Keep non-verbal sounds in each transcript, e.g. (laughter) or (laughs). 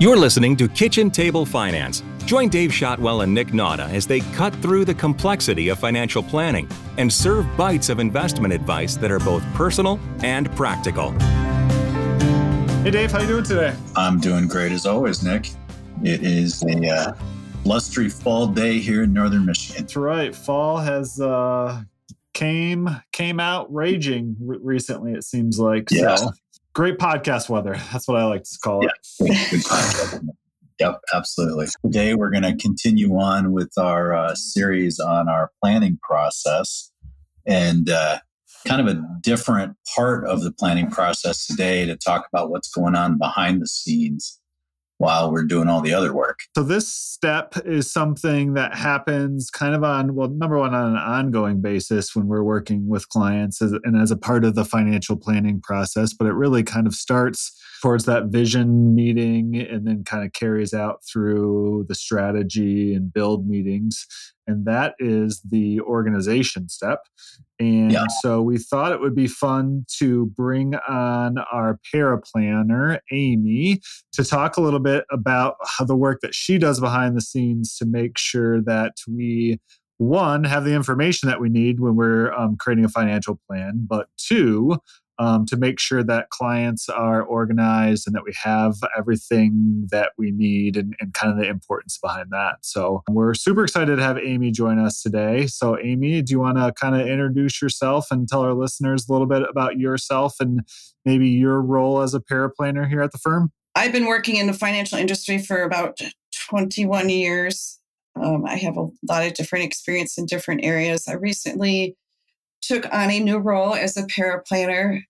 You're listening to Kitchen Table Finance. Join Dave Shotwell and Nick Nauta as they cut through the complexity of financial planning and serve bites of investment advice that are both personal and practical. Hey Dave, how you doing today? I'm doing great as always, Nick. It is a uh, blustery fall day here in northern Michigan. That's right. Fall has uh, came came out raging re- recently. It seems like Yeah. so. Great podcast weather. That's what I like to call it. Time. (laughs) Yep, absolutely. Today we're going to continue on with our uh, series on our planning process and uh, kind of a different part of the planning process today to talk about what's going on behind the scenes while we're doing all the other work. So this step is something that happens kind of on well, number one on an ongoing basis when we're working with clients as, and as a part of the financial planning process. But it really kind of starts towards that vision meeting and then kind of carries out through the strategy and build meetings. And that is the organization step. And Yeah. so we thought it would be fun to bring on our paraplanner, Amy, to talk a little bit about the work that she does behind the scenes to make sure that we one have the information that we need when we're um, creating a financial plan but two um, to make sure that clients are organized and that we have everything that we need and, and kind of the importance behind that so we're super excited to have amy join us today so amy do you want to kind of introduce yourself and tell our listeners a little bit about yourself and maybe your role as a paraplanner here at the firm I've been working in the financial industry for about 21 years. Um, I have a lot of different experience in different areas. I recently took on a new role as a paraplanner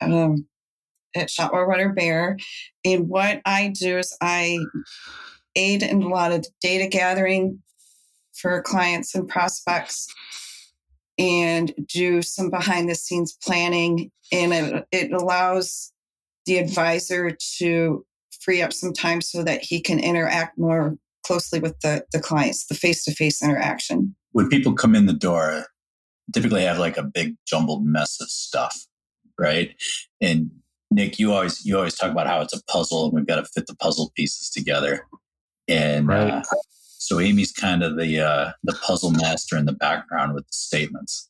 um, at Shotwell Runner Bear. And what I do is I aid in a lot of data gathering for clients and prospects and do some behind the scenes planning. And it, it allows the advisor to free up some time so that he can interact more closely with the, the clients, the face to face interaction. When people come in the door, typically have like a big jumbled mess of stuff, right? And Nick, you always you always talk about how it's a puzzle and we've got to fit the puzzle pieces together. And Right. uh, so Amy's kind of the uh, the puzzle master in the background with the statements.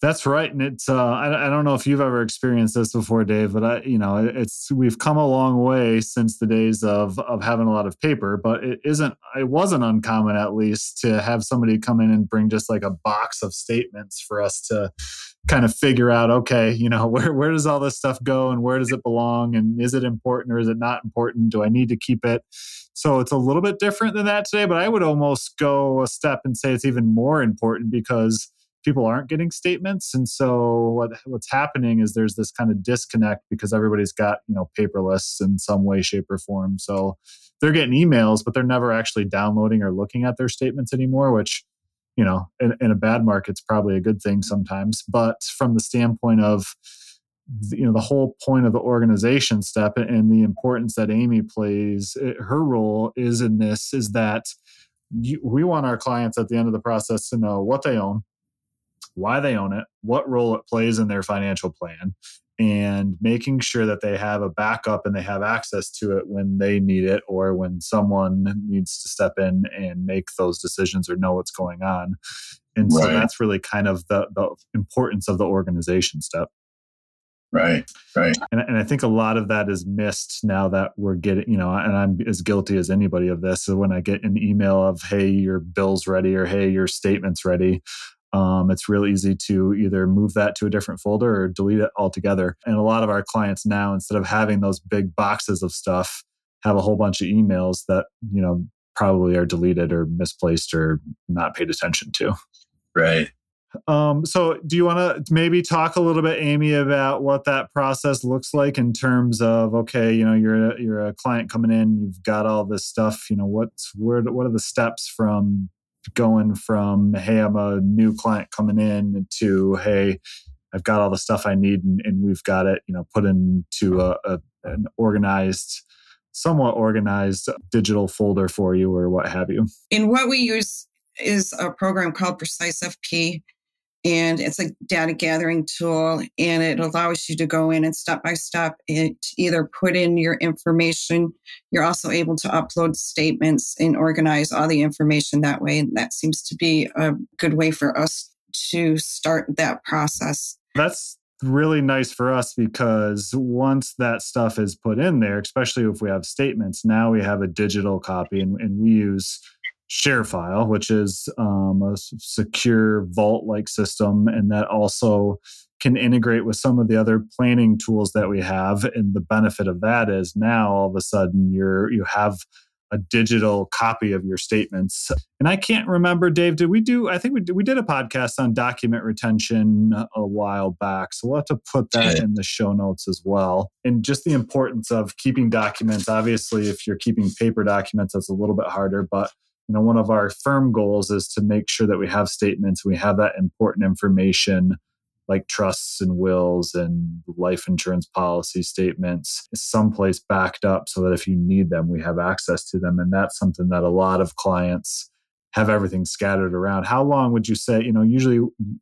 That's right, and it's. Uh, I, I don't know if you've ever experienced this before, Dave, but I, you know, it- it's we've come a long way since the days of of having a lot of paper. But it isn't. It wasn't uncommon, at least, to have somebody come in and bring just like a box of statements for us to kind of figure out. Okay, you know, (laughs) where where does all this stuff go, and where does it belong, and is it important or is it not important? Do I need to keep it? So it's a little bit different than that today, but I would almost go a step and say it's even more important because people aren't getting statements. And so what what's happening is there's this kind of disconnect because everybody's got you know paperless in some way shape or form. So they're getting emails but they're never actually downloading or looking at their statements anymore which you know in, in a bad market's probably a good thing sometimes. But from the standpoint of you know the whole point of the organization step and the importance that amy plays eh, her role is in this is that you, we want our clients at the end of the process to know what they own why they own it, what role it plays in their financial plan, and making sure that they have a backup and they have access to it when they need it or when someone needs to step in and make those decisions or know what's going on. And so Right. that's really kind of the, the importance of the organization step. Right, right. And, and I think a lot of that is missed now that we're getting, you know, and I'm as guilty as anybody of this. So when I get an email of, hey, your bill's ready or hey, your statement's ready, um, it's real easy to either move that to a different folder or delete it altogether. And a lot of our clients now, instead of having those big boxes of stuff, have a whole bunch of emails that, you know, probably are deleted or misplaced or not paid attention to. Right. Um, so, do you want to maybe talk a little bit, Amy, about what that process looks like in terms of okay, you know, you're a, you're a client coming in, you've got all this stuff. You know, what's where what are the steps from going from hey, I'm a new client coming in to hey, I've got all the stuff I need and, and we've got it, you know, put into a, a an organized, somewhat organized digital folder for you or what have you. And what we use is a program called Precise FP. And it's a data gathering tool and it allows you to go in and step by step eh, it either put in your information. You're also able to upload statements and organize all the information that way and that seems to be a good way for us to start that process. That's really nice for us because once that stuff is put in there especially if we have statements now we have a digital copy and, and we use ShareFile, which is um, a secure vault like system. And that also can integrate with some of the other planning tools that we have. And the benefit of that is now all of a sudden you're, you have a digital copy of your statements. And I can't remember, Dave, did we do, I think we did, we did a podcast on document retention a while back. So we'll have to put that in the show notes as well. And just the importance of keeping documents. Obviously, if you're keeping paper documents, that's a little bit harder, but you know one of our firm goals is to make sure that we have statements we have that important information like trusts and wills and life insurance policy statements someplace backed up so that if you need them we have access to them. And that's something that a lot of clients have everything scattered around. How long would you say you know usually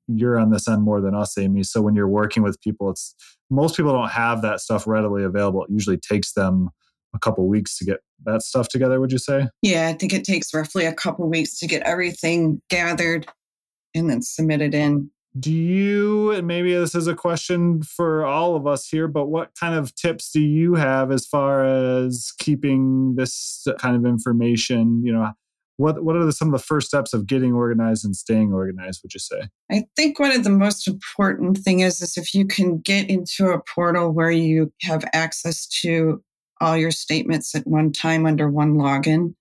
you're on this end more than us amy. So when you're working with people it's most people don't have that stuff readily available. It usually takes them a couple weeks to get that stuff together would you say? Yeah i think it takes roughly a couple weeks to get everything gathered and then submitted in. Do you and maybe this is a question for all of us here but what kind of tips do you have as far as keeping this kind of information you know what what are the, some of the first steps of getting organized and staying organized would you say? I think one of the most important thing is is if you can get into a portal where you have access to all your statements at one time under one login.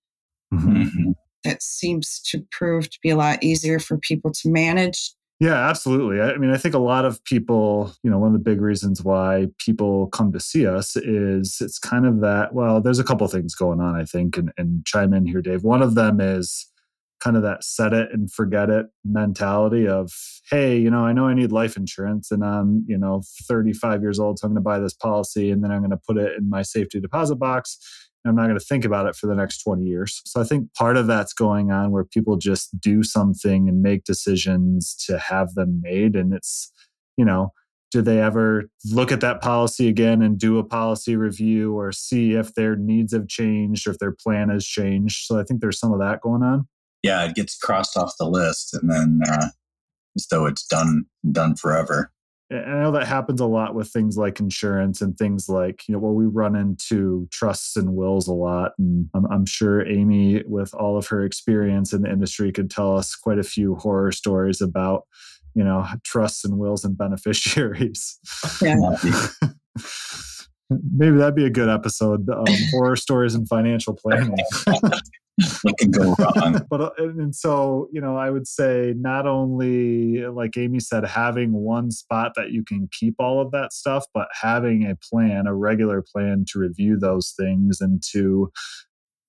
Mm-hmm. That seems to prove to be a lot easier for people to manage. Yeah, absolutely. I mean, I think a lot of people, you know, one of the big reasons why people come to see us is it's kind of that, well, there's a couple things going on, I think, and, and chime in here, Dave. One of them is kind of that set it and forget it mentality of hey you know i know i need life insurance and i'm you know 35 years old so i'm going to buy this policy and then i'm going to put it in my safety deposit box and i'm not going to think about it for the next 20 years. So i think part of that's going on where people just do something and make decisions to have them made and it's you know do they ever look at that policy again and do a policy review or see if their needs have changed or if their plan has changed? So i think there's some of that going on yeah, it gets crossed off the list, and then uh, as though it's done done forever. And I know that happens a lot with things like insurance and things like, you know, well, we run into trusts and wills a lot. And I'm, I'm, sure Amy, with all of her experience in the industry, could tell us quite a few horror stories about, you know, trusts and wills and beneficiaries. Yeah. (laughs) Maybe that'd be a good episode um, horror stories and financial planning. (laughs) (laughs) what can go wrong. (laughs) but uh, and so you know, I would say not only like Amy said, having one spot that you can keep all of that stuff, but having a plan, a regular plan to review those things and to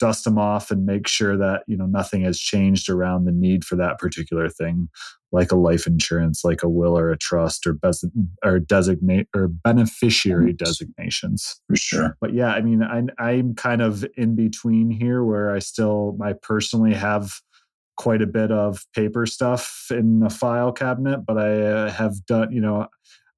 dust them off and make sure that you know nothing has changed around the need for that particular thing like a life insurance like a will or a trust or bes- or designate or beneficiary designations. For sure. But yeah i mean I, i'm kind of in between here where i still i personally have quite a bit of paper stuff in a file cabinet but i uh, have done you know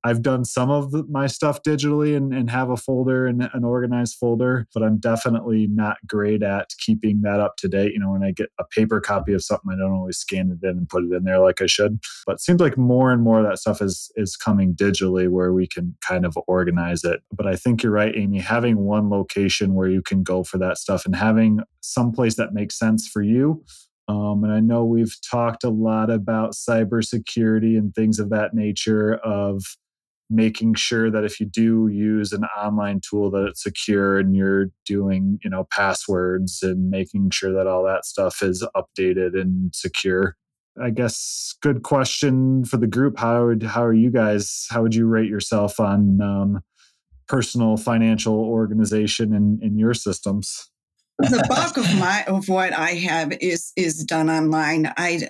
I've done some of my stuff digitally and, and, have a folder and an organized folder, but I'm definitely not great at keeping that up to date. You know, when I get a paper copy of something, I don't always scan it in and put it in there like I should. But it seems like more and more of that stuff is is coming digitally where we can kind of organize it. But I think you're right, Amy. Having one location where you can go for that stuff and having some place that makes sense for you um, and I know we've talked a lot about cybersecurity and things of that nature of making sure that if you do use an online tool that it's secure and you're doing you know passwords and making sure that all that stuff is updated and secure. I guess good question for the group. How would how are you guys how would you rate yourself on um, personal financial organization in, in your systems? The bulk of my of what i have is is done online. I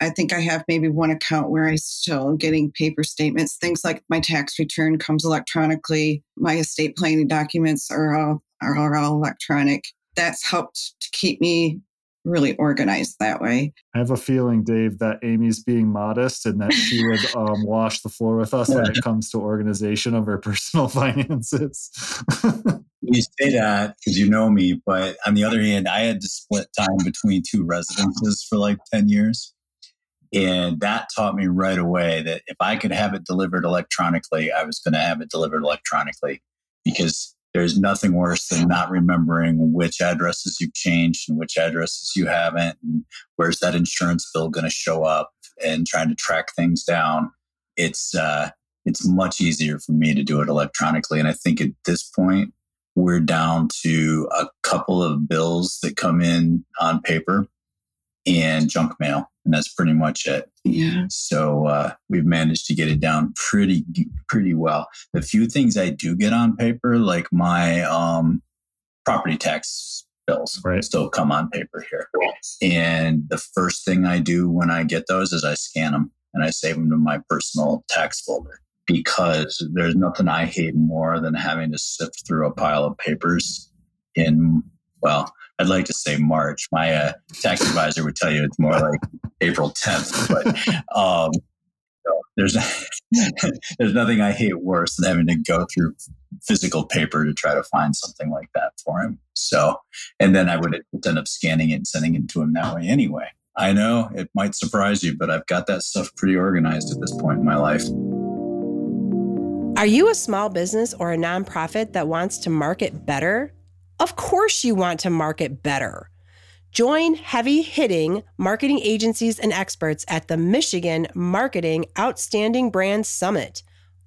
I think I have maybe one account where I'm still getting paper statements. Things like my tax return comes electronically. My estate planning documents are all are all electronic. That's helped to keep me really organized that way. I have a feeling, Dave, that Amy's being modest and that she would (laughs) um, wash the floor with us when it comes to organization of her personal (laughs) finances. (laughs) you say that because you know me, but on the other hand, I had to split time between two residences for like 10 years. And that taught me right away that if I could have it delivered electronically, I was going to have it delivered electronically because there's nothing worse than not remembering which addresses you've changed and which addresses you haven't and where's that insurance bill going to show up and trying to track things down. It's uh it's much easier for me to do it electronically. And i think at this point we're down to a couple of bills that come in on paper and junk mail and that's pretty much it. Yeah. So uh, we've managed to get it down pretty pretty well. The few things I do get on paper, like my um, property tax bills, right. still come on paper here. And the first thing I do when I get those is I scan them and I save them to my personal tax folder because there's nothing I hate more than having to sift through a pile of papers in well I'd like to say March. My uh, tax advisor would tell you it's more like (laughs) April 10th, but um, there's (laughs) there's nothing I hate worse than having to go through physical paper to try to find something like that for him. So, and then I would end up scanning it and sending it to him that way anyway. I know it might surprise you, but I've got that stuff pretty organized at this point in my life. Are you a small business or a nonprofit that wants to market better? Of course, you want to market better. Join heavy hitting marketing agencies and experts at the Michigan Marketing Outstanding Brand Summit.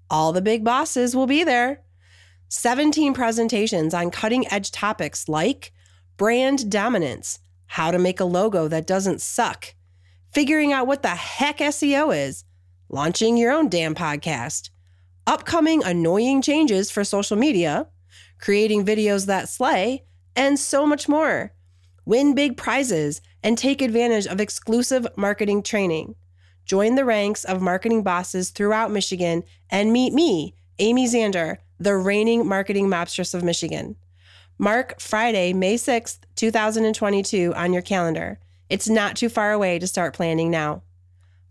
All the big bosses will be there. 17 presentations on cutting edge topics like brand dominance, how to make a logo that doesn't suck, figuring out what the heck SEO is, launching your own damn podcast, upcoming annoying changes for social media creating videos that slay, and so much more. Win big prizes and take advantage of exclusive marketing training. Join the ranks of marketing bosses throughout Michigan and meet me, Amy Zander, the reigning marketing mobstress of Michigan. Mark Friday, May 6th, 2022 on your calendar. It's not too far away to start planning now.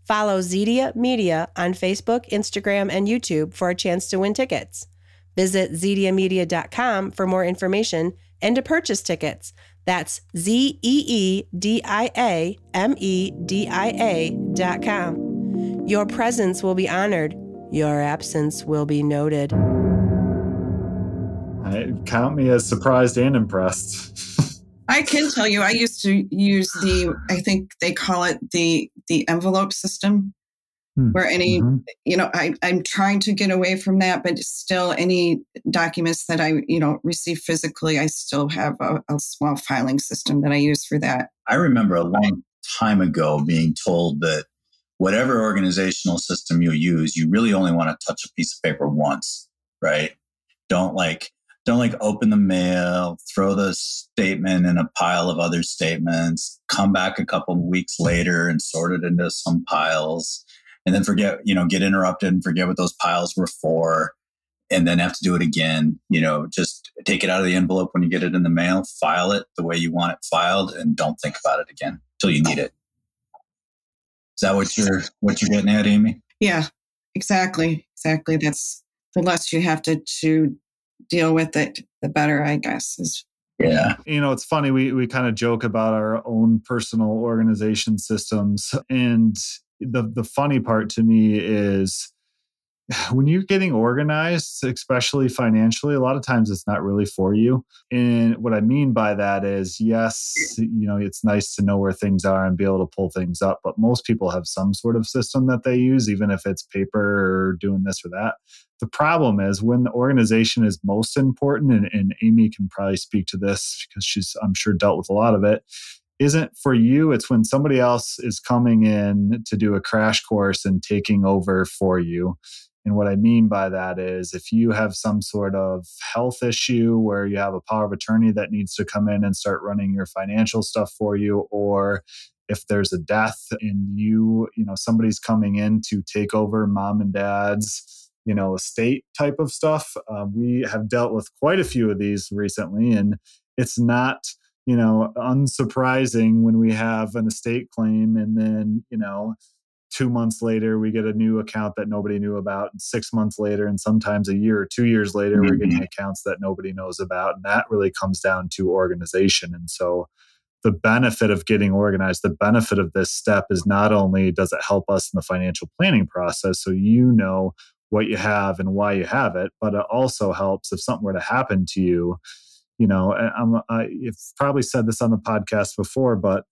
Follow Zeedia Media on Facebook, Instagram, and YouTube for a chance to win tickets. Visit zeediamedia.com for more information and to purchase tickets. That's Z E E D I A M E D I A dot com. Your presence will be honored, your absence will be noted. I, count me as surprised and impressed. I can tell you, I used to use the, I think they call it the the envelope system hmm. where any mm-hmm. you know I, i'm trying to get away from that but still any documents that i you know receive physically i still have a, a small filing system that i use for that i remember a long time ago being told that whatever organizational system you use you really only want to touch a piece of paper once right don't like don't like open the mail, throw the statement in a pile of other statements, come back a couple of weeks later and sort it into some piles and then forget, you know, get interrupted and forget what those piles were for and then have to do it again. You know, just take it out of the envelope when you get it in the mail, file it the way you want it filed, and don't think about it again until you need it. Is that what you're what you're getting at, Amy? Yeah, exactly. Exactly. That's the less you have to to deal with it, the better, I guess, is yeah. You know, it's funny. We we kind of joke about our own personal organization systems. And the the funny part to me is (sighs) when you're getting organized, especially financially, a lot of times it's not really for you. And what I mean by that is, yes, you know, it's nice to know where things are and be able to pull things up, but most people have some sort of system that they use, even if it's paper or doing this or that. The problem is when the organization is most important, and, and Amy can probably speak to this because she's, I'm sure, dealt with a lot of it isn't for you. It's when somebody else is coming in to do a crash course and taking over for you. And what I mean by that is if you have some sort of health issue where you have a power of attorney that needs to come in and start running your financial stuff for you, or if there's a death and you, you know, somebody's coming in to take over mom and dad's, you know, estate type of stuff. Uh, we have dealt with quite a few of these recently, and it's not you know, unsurprising when we have an estate claim and then, you know, two months later we get a new account that nobody knew about and six months later and sometimes a year or two years later mm-hmm. we're getting mm-hmm. accounts that nobody knows about and that really comes down to organization and so the benefit of getting organized the benefit of this step is not only does it help us in the financial planning process so you know what you have and why you have it but it also helps if something were to happen to you you know I'm, I, have probably said this on the podcast before but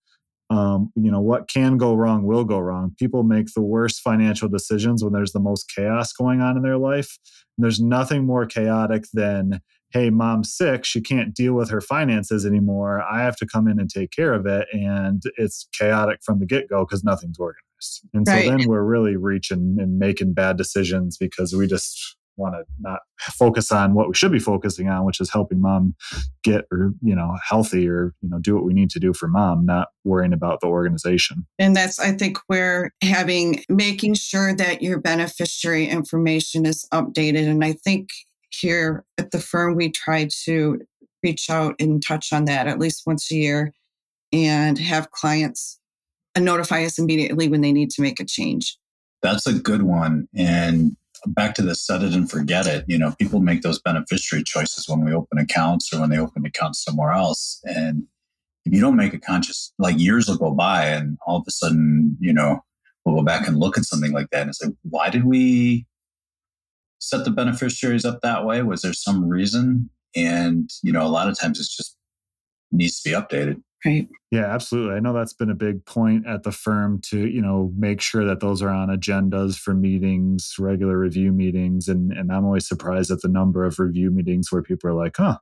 um, you know what can go wrong will go wrong. People make the worst financial decisions when there's the most chaos going on in their life. And there's nothing more chaotic than hey mom's sick. She can't deal with her finances anymore. I have to come in and take care of it. And it's chaotic from the get-go because nothing's organized. And so then we're really reaching and making bad decisions because we just want to not focus on what we should be focusing on, which is helping mom get or you know healthy or you know do what we need to do for mom, not worrying about the organization. And that's I think where having making sure that your beneficiary information is updated. And I think here at the firm we try to reach out and touch on that at least once a year and have clients notify us immediately when they need to make a change. That's a good one. And back to the set it and forget it. You know, people make those beneficiary choices when we open accounts or when they open accounts somewhere else. And if you don't make a conscious, like years will go by and all of a sudden, you know, we'll go back and look at something like that and say, why did we set the beneficiaries up that way? Was there some reason? And, you know, a lot of times it's just needs to be updated. Right. Yeah, absolutely. I know that's been a big point at the firm to, you know, make sure that those are on agendas for meetings, regular review meetings. And and I'm always surprised at the number of review meetings where people are like, huh,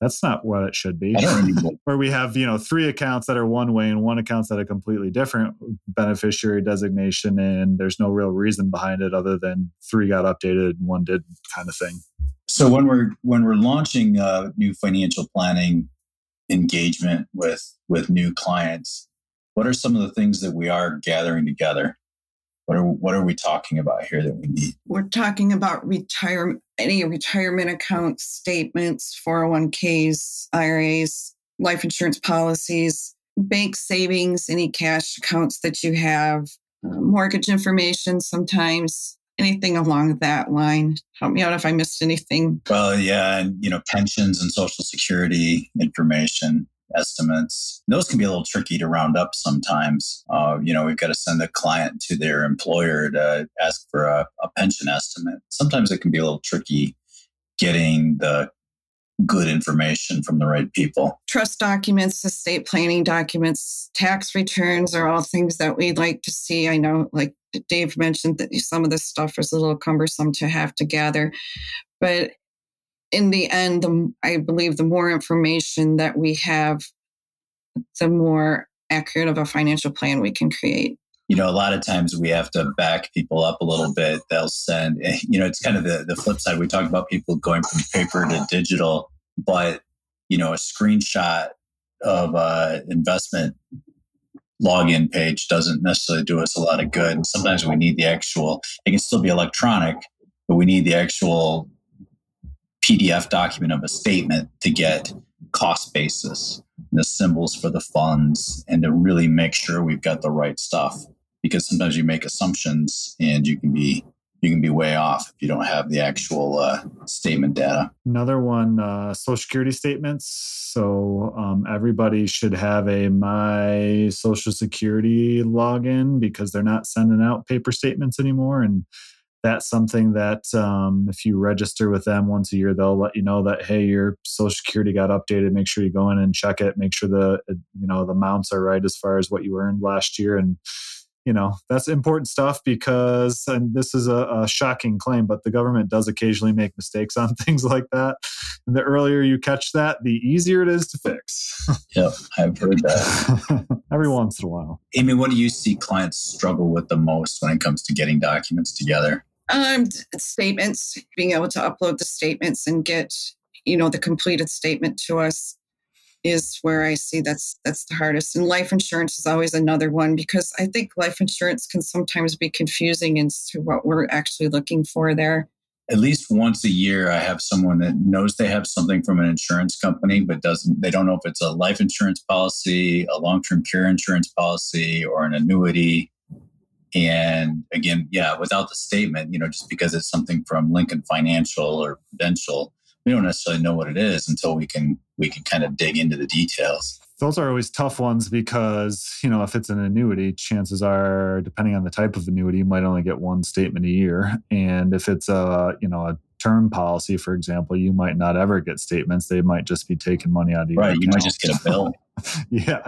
that's not what it should be. (laughs) where we have, you know, three accounts that are one way and one accounts that are completely different beneficiary designation and there's no real reason behind it other than three got updated and one did kind of thing. So when we're when we're launching uh, new financial planning engagement with with new clients what are some of the things that we are gathering together? What are what are we talking about here that we need? We're talking about retirement any retirement accounts statements 401ks iras life insurance policies bank savings any cash accounts that you have uh, mortgage information sometimes anything along that line. Help me out if I missed anything. Well, yeah, and you know, pensions and social security information estimates. Those can be a little tricky to round up sometimes. Uh, you know, we've got to send a client to their employer to ask for a, a pension estimate. Sometimes it can be a little tricky getting the good information from the right people. Trust documents, estate planning documents, tax returns are all things that we'd like to see. I know, like Dave mentioned, that some of this stuff is a little cumbersome to have to gather. But in the end, the, I believe the more information that we have, the more accurate of a financial plan we can create you know, a lot of times we have to back people up a little bit. They'll send, (laughs) you know, it's kind of the, the flip side. We talk about people going from paper to digital, but, you know, a screenshot of a investment login page doesn't necessarily do us a lot of good. Sometimes we need the actual, it can still be electronic, but we need the actual PDF document of a statement to get cost basis, the symbols for the funds, and to really make sure we've got the right stuff because sometimes you make assumptions and you can be you can be way off if you don't have the actual uh, statement data. Another one, uh, Social Security statements. So um, everybody should have a My Social Security login because they're not sending out paper statements anymore, and that's something that um, if you register with them once a year, they'll let you know that hey, your Social Security got updated. Make sure you go in and check it. Make sure the you know the amounts are right as far as what you earned last year and you know that's important stuff because and this is a, a, shocking claim but the government does occasionally make mistakes on (laughs) things like that. And the earlier you catch that the easier it is to fix. (laughs) Yep i've heard that. (laughs) Every once in a while. Amy what do you see clients struggle with the most when it comes to getting documents together? Um statements being able to upload the statements and get you know the completed statement to us is where I see that's that's the hardest. And life insurance is always another one because I think life insurance can sometimes be confusing as to what we're actually looking for there. at least once a year i have someone that knows they have something from an insurance company but doesn't they don't know if it's a life insurance policy a long-term care insurance policy or an annuity and again yeah without the statement you know just because it's something from lincoln financial or prudential we don't necessarily know what it is until we can we can kind of dig into the details. Those are always tough ones because you know if it's an annuity chances are depending on the type of annuity you might only get one statement a year. And if it's a you know a term policy for example you might not ever get statements. They might just be taking money out of your right account. you might just get a bill. (laughs) Yeah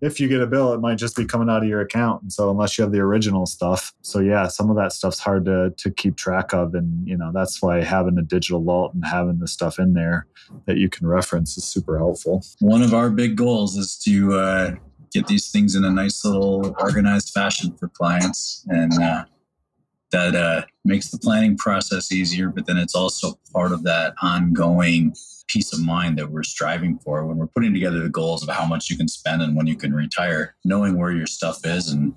if you get a bill it might just be coming out of your account. And so unless you have the original stuff so yeah some of that stuff's hard to to keep track of. And you know that's why having a digital vault and having the stuff in there that you can reference is super helpful. One of our big goals is to uh, get these things in a nice little organized fashion for clients. And uh, that uh, makes the planning process easier but then it's also part of that ongoing peace of mind that we're striving for when we're putting together the goals of how much you can spend and when you can retire knowing where your stuff is and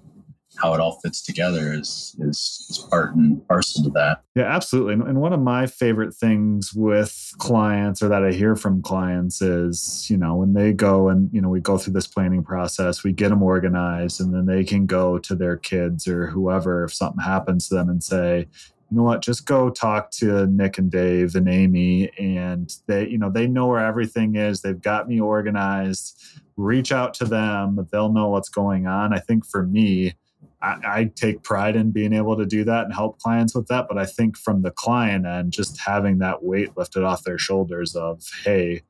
how it all fits together is is, is part and parcel to that. Yeah absolutely. And one of my favorite things with clients or that i hear from clients is you know when they go and you know we go through this planning process we get them organized and then they can go to their kids or whoever if something happens to them and say you know what? Just go talk to nick and dave and amy and they you know they know where everything is. They've got me organized. Reach out to them. They'll know what's going on. I think for me I, I, take pride in being able to do that and help clients with that but i think from the client end just having that weight lifted off their shoulders of hey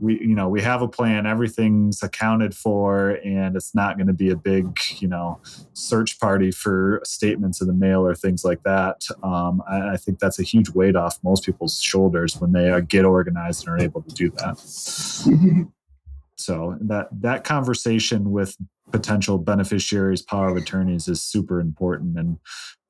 we you know we have a plan everything's accounted for and it's not going to be a big you know search party for statements in the mail or things like that um, I, I, think that's a huge weight off most people's shoulders when they get organized and are able to do that (laughs) so that that conversation with potential beneficiaries power of attorneys is super important and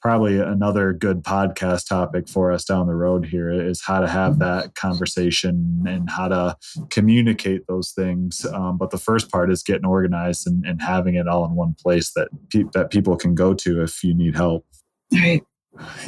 probably another good podcast topic for us down the road here is how to have that conversation and how to communicate those things. Um, but the first part is getting organized and, and having it all in one place that pe- that people can go to if you need help. Right.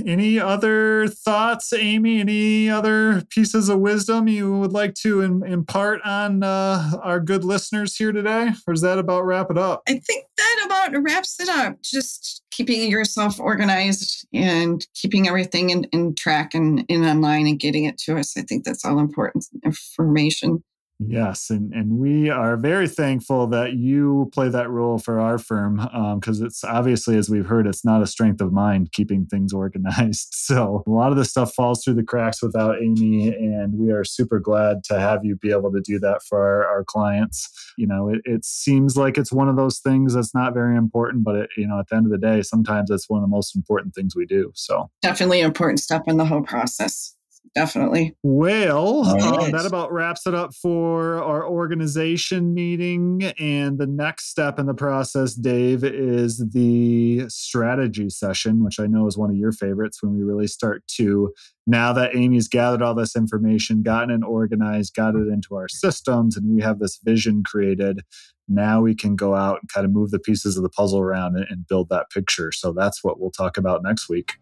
Any other thoughts, Amy? Any other pieces of wisdom you would like to in, impart on uh, our good listeners here today? Or does that about wrap it up? I think that about wraps it up. Just keeping yourself organized and keeping everything in, in track and in online and getting it to us. I think that's all important information. Yes, and and we are very thankful that you play that role for our firm because um, it's obviously, as we've heard, it's not a strength of mind keeping things organized. (laughs) So a lot of the stuff falls through the cracks without Amy, and we are super glad to have you be able to do that for our, our clients. You know, it, it seems like it's one of those things that's not very important, but it, you know, at the end of the day, sometimes it's one of the most important things we do. So definitely important step in the whole process definitely. Well, uh, that about wraps it up for our organization meeting. And the next step in the process, Dave, is the strategy session, which I know is one of your favorites when we really start to, now that Amy's gathered all this information, gotten it organized, got it into our systems, and we have this vision created. Now we can go out and kind of move the pieces of the puzzle around and, and build that picture. So that's what we'll talk about next week.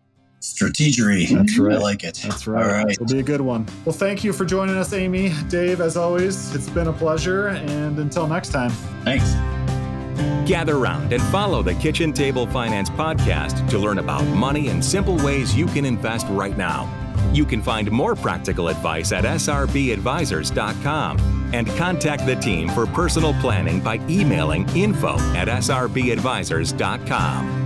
Strategery. That's right. I like it. That's right. All right. It'll be a good one. Well, thank you for joining us, Amy. Dave, as always, it's been a pleasure. And until next time. Thanks. Gather round and follow the Kitchen Table Finance podcast to learn about money and simple ways you can invest right now. You can find more practical advice at srbadvisors.com and contact the team for personal planning by emailing info at srbadvisors.com.